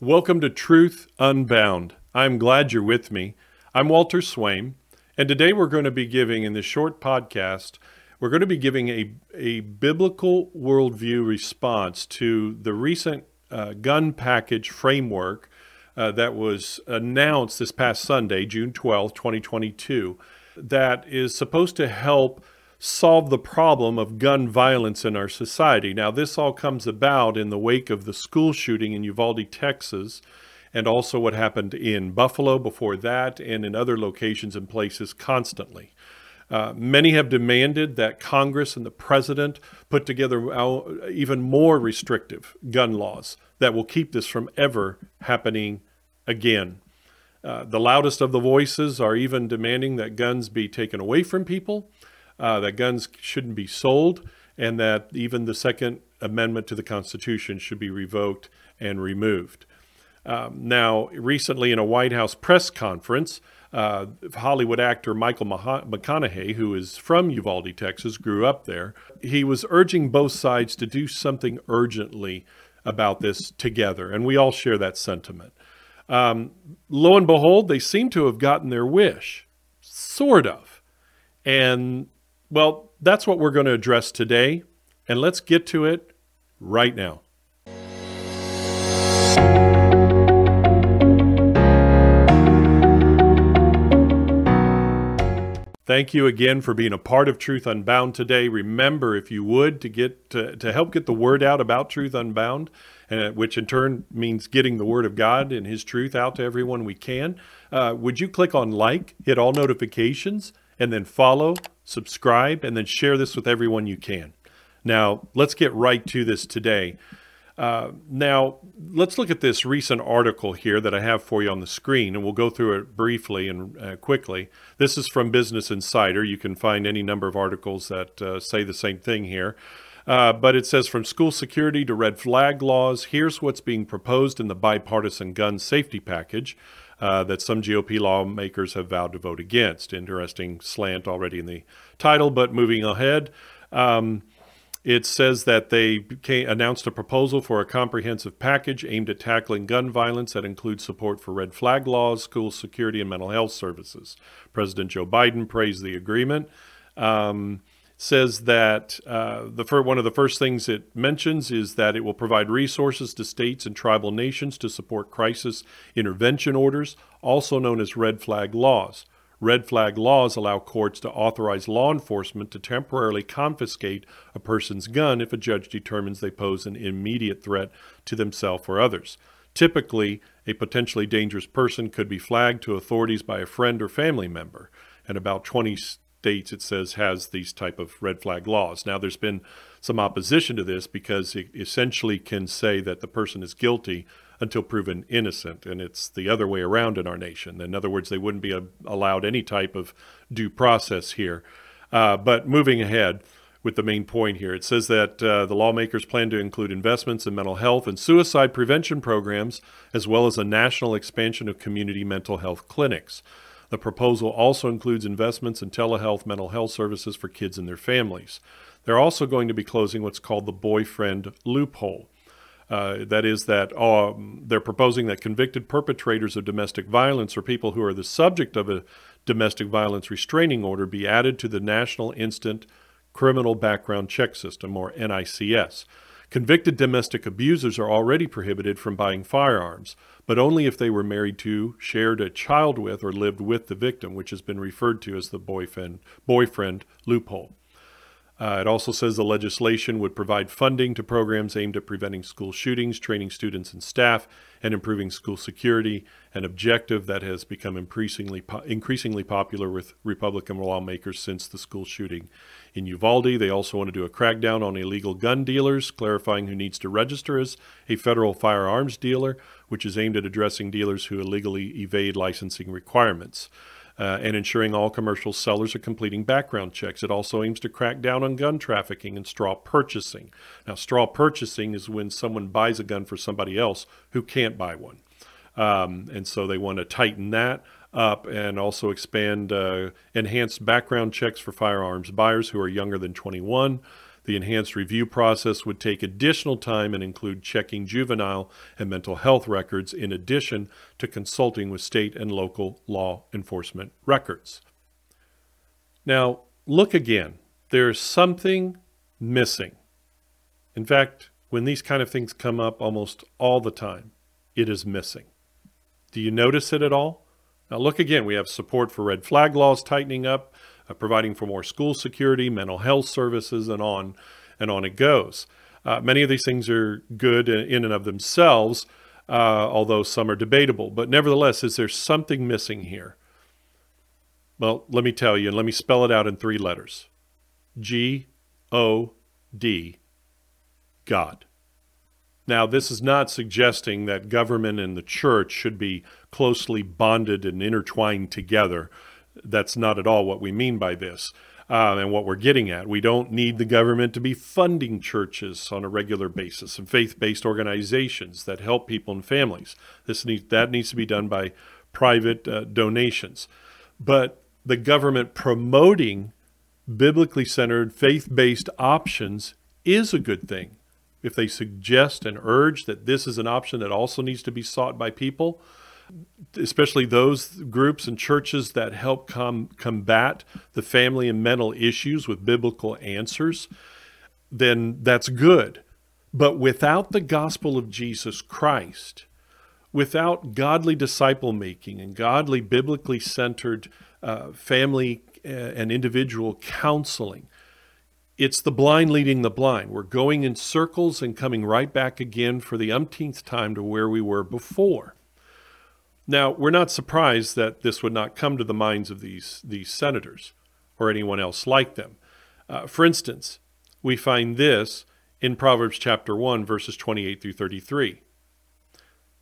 Welcome to Truth Unbound. I'm glad you're with me. I'm Walter Swaim, and today we're going to be giving, in this short podcast, we're going to be giving a, a biblical worldview response to the recent uh, gun package framework uh, that was announced this past Sunday, June 12, 2022, that is supposed to help solve the problem of gun violence in our society. Now, this all comes about in the wake of the school shooting in Uvalde, Texas, and also what happened in Buffalo before that and in other locations and places constantly. Uh, many have demanded that Congress and the president put together even more restrictive gun laws that will keep this from ever happening again. Uh, the loudest of the voices are even demanding that guns be taken away from people uh, that guns shouldn't be sold, and that even the Second Amendment to the Constitution should be revoked and removed. Um, now, recently in a White House press conference, uh, Hollywood actor Michael McConaughey, who is from Uvalde, Texas, grew up there, he was urging both sides to do something urgently about this together, and we all share that sentiment. Um, lo and behold, they seem to have gotten their wish, sort of. And well, that's what we're going to address today, and let's get to it right now. Thank you again for being a part of Truth Unbound today. Remember, if you would, to get to, to help get the word out about Truth Unbound, uh, which in turn means getting the word of God and His truth out to everyone we can. Uh, would you click on like, hit all notifications, and then follow, subscribe, and then share this with everyone you can. Now, let's get right to this today. Uh, now, let's look at this recent article here that I have for you on the screen, and we'll go through it briefly and uh, quickly. This is from Business Insider. You can find any number of articles that uh, say the same thing here. Uh, but it says from school security to red flag laws, here's what's being proposed in the bipartisan gun safety package uh, that some GOP lawmakers have vowed to vote against. Interesting slant already in the title, but moving ahead. Um, it says that they announced a proposal for a comprehensive package aimed at tackling gun violence that includes support for red flag laws, school security, and mental health services. President Joe Biden praised the agreement. Um, says that uh, the fir- one of the first things it mentions is that it will provide resources to states and tribal nations to support crisis intervention orders, also known as red flag laws. Red flag laws allow courts to authorize law enforcement to temporarily confiscate a person's gun if a judge determines they pose an immediate threat to themselves or others. Typically, a potentially dangerous person could be flagged to authorities by a friend or family member, and about 20 states it says has these type of red flag laws. Now there's been some opposition to this because it essentially can say that the person is guilty until proven innocent, and it's the other way around in our nation. In other words, they wouldn't be a, allowed any type of due process here. Uh, but moving ahead with the main point here, it says that uh, the lawmakers plan to include investments in mental health and suicide prevention programs, as well as a national expansion of community mental health clinics. The proposal also includes investments in telehealth mental health services for kids and their families. They're also going to be closing what's called the boyfriend loophole. Uh, that is, that um, they're proposing that convicted perpetrators of domestic violence or people who are the subject of a domestic violence restraining order be added to the National Instant Criminal Background Check System, or NICS. Convicted domestic abusers are already prohibited from buying firearms, but only if they were married to, shared a child with, or lived with the victim, which has been referred to as the boyfriend, boyfriend loophole. Uh, it also says the legislation would provide funding to programs aimed at preventing school shootings, training students and staff, and improving school security, an objective that has become increasingly po- increasingly popular with Republican lawmakers since the school shooting in Uvalde. They also want to do a crackdown on illegal gun dealers, clarifying who needs to register as a federal firearms dealer, which is aimed at addressing dealers who illegally evade licensing requirements uh, and ensuring all commercial sellers are completing background checks. It also aims to crack down on gun trafficking and straw purchasing. Now, straw purchasing is when someone buys a gun for somebody else who can't buy one. Um, and so they want to tighten that up and also expand uh, enhanced background checks for firearms buyers who are younger than 21. The enhanced review process would take additional time and include checking juvenile and mental health records in addition to consulting with state and local law enforcement records. Now, look again. There's something missing. In fact, when these kind of things come up almost all the time, it is missing. Do you notice it at all? Now, look again. We have support for red flag laws tightening up, uh, providing for more school security, mental health services, and on and on it goes. Uh, many of these things are good in and of themselves, uh, although some are debatable. But nevertheless, is there something missing here? Well, let me tell you, and let me spell it out in three letters G O D, God. Now, this is not suggesting that government and the church should be closely bonded and intertwined together. That's not at all what we mean by this uh, and what we're getting at. We don't need the government to be funding churches on a regular basis and faith based organizations that help people and families. This that needs to be done by private uh, donations. But the government promoting biblically centered, faith based options is a good thing if they suggest and urge that this is an option that also needs to be sought by people, especially those groups and churches that help com- combat the family and mental issues with biblical answers, then that's good. But without the gospel of Jesus Christ, without godly disciple making and godly biblically centered uh, family uh, and individual counseling, it's the blind leading the blind. We're going in circles and coming right back again for the umpteenth time to where we were before. Now, we're not surprised that this would not come to the minds of these, these senators or anyone else like them. Uh, for instance, we find this in Proverbs chapter 1, verses 28 through 33.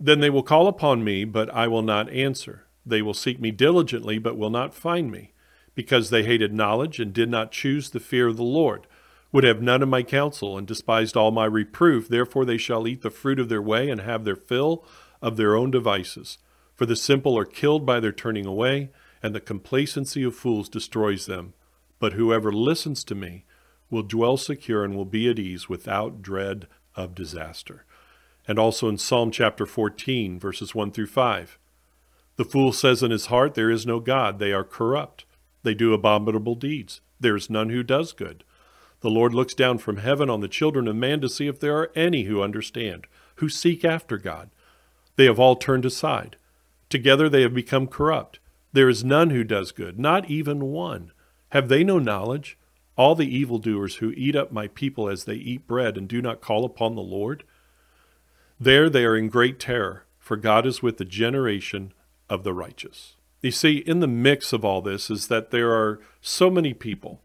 Then they will call upon me, but I will not answer. They will seek me diligently, but will not find me because they hated knowledge and did not choose the fear of the Lord, would have none of my counsel, and despised all my reproof. Therefore they shall eat the fruit of their way, and have their fill of their own devices. For the simple are killed by their turning away, and the complacency of fools destroys them. But whoever listens to me will dwell secure and will be at ease without dread of disaster. And also in Psalm chapter 14, verses 1 through 5. The fool says in his heart, There is no God, they are corrupt. They do abominable deeds. There is none who does good. The Lord looks down from heaven on the children of man to see if there are any who understand, who seek after God. They have all turned aside. Together they have become corrupt. There is none who does good, not even one. Have they no knowledge? All the evildoers who eat up my people as they eat bread and do not call upon the Lord? There they are in great terror, for God is with the generation of the righteous. You see, in the mix of all this is that there are so many people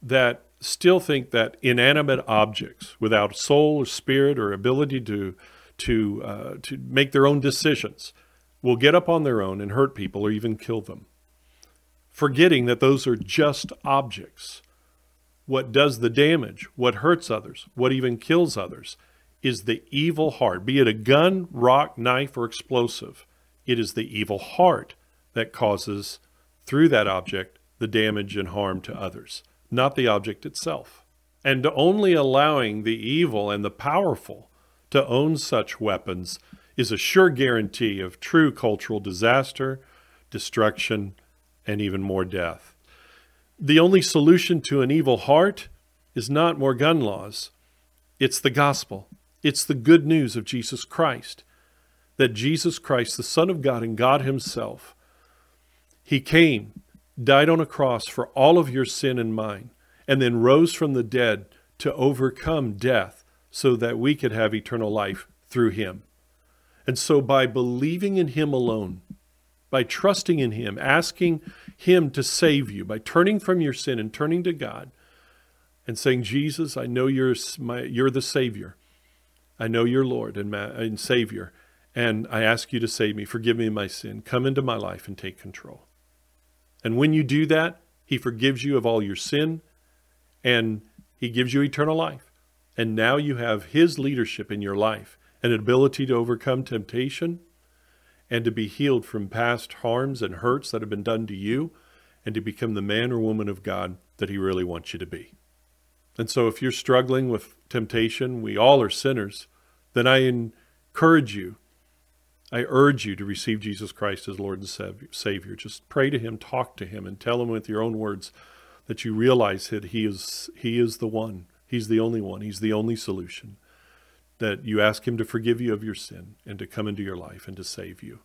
that still think that inanimate objects without soul or spirit or ability to to uh, to make their own decisions will get up on their own and hurt people or even kill them, forgetting that those are just objects. What does the damage, what hurts others, what even kills others, is the evil heart, be it a gun, rock, knife, or explosive. It is the evil heart that causes, through that object, the damage and harm to others, not the object itself. And only allowing the evil and the powerful to own such weapons is a sure guarantee of true cultural disaster, destruction, and even more death. The only solution to an evil heart is not more gun laws, it's the gospel. It's the good news of Jesus Christ. That Jesus Christ, the Son of God and God Himself, he came, died on a cross for all of your sin and mine, and then rose from the dead to overcome death so that we could have eternal life through him. And so, by believing in him alone, by trusting in him, asking him to save you, by turning from your sin and turning to God and saying, Jesus, I know you're, my, you're the Savior. I know you're Lord and, ma- and Savior. And I ask you to save me. Forgive me my sin. Come into my life and take control. And when you do that, He forgives you of all your sin and He gives you eternal life. And now you have His leadership in your life an ability to overcome temptation and to be healed from past harms and hurts that have been done to you and to become the man or woman of God that He really wants you to be. And so if you're struggling with temptation, we all are sinners, then I encourage you, I urge you to receive Jesus Christ as Lord and Savior. Just pray to Him, talk to Him, and tell Him with your own words that you realize that He is, he is the one. He's the only one. He's the only solution. That you ask Him to forgive you of your sin and to come into your life and to save you.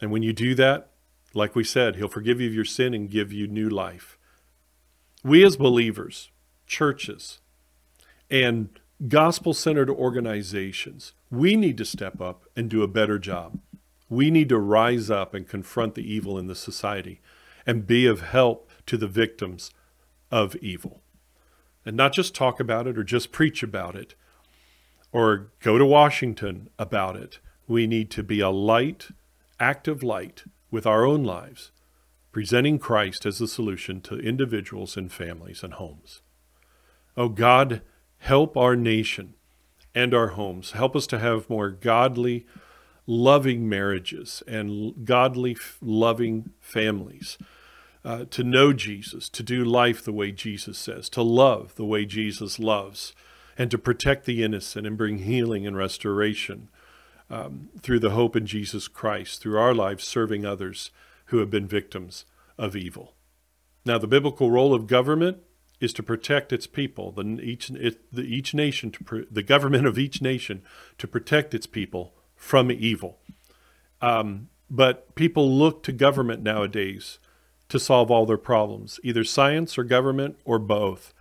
And when you do that, like we said, He'll forgive you of your sin and give you new life. We as believers, churches, and gospel centered organizations, we need to step up and do a better job. We need to rise up and confront the evil in the society and be of help to the victims of evil. And not just talk about it or just preach about it or go to Washington about it. We need to be a light, active light with our own lives, presenting Christ as the solution to individuals and families and homes. Oh God, help our nation and our homes. Help us to have more godly, loving marriages and godly, loving families. Uh, to know Jesus, to do life the way Jesus says, to love the way Jesus loves, and to protect the innocent and bring healing and restoration um, through the hope in Jesus Christ, through our lives serving others who have been victims of evil. Now, the biblical role of government is to protect its people, the each it, the, each nation to the government of each nation to protect its people from evil. Um, but people look to government nowadays to solve all their problems, either science or government or both.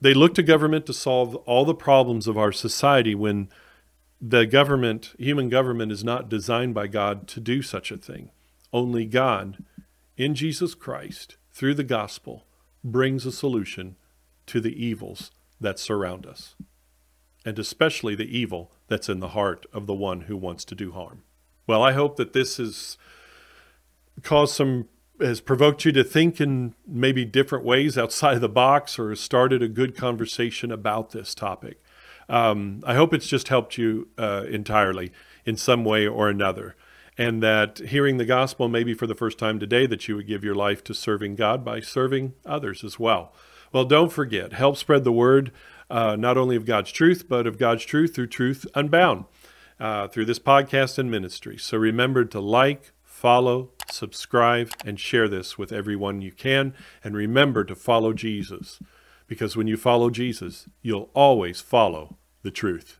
They look to government to solve all the problems of our society when the government, human government, is not designed by God to do such a thing. Only God, in Jesus Christ, through the gospel, brings a solution to the evils that surround us, and especially the evil that's in the heart of the one who wants to do harm. Well, I hope that this has caused some, has provoked you to think in maybe different ways outside of the box or started a good conversation about this topic. Um, I hope it's just helped you uh, entirely in some way or another and that hearing the gospel maybe for the first time today that you would give your life to serving God by serving others as well. Well, don't forget, help spread the word uh, not only of God's truth, but of God's truth through Truth Unbound, uh, through this podcast and ministry. So remember to like, follow, subscribe, and share this with everyone you can. And remember to follow Jesus, because when you follow Jesus, you'll always follow the truth.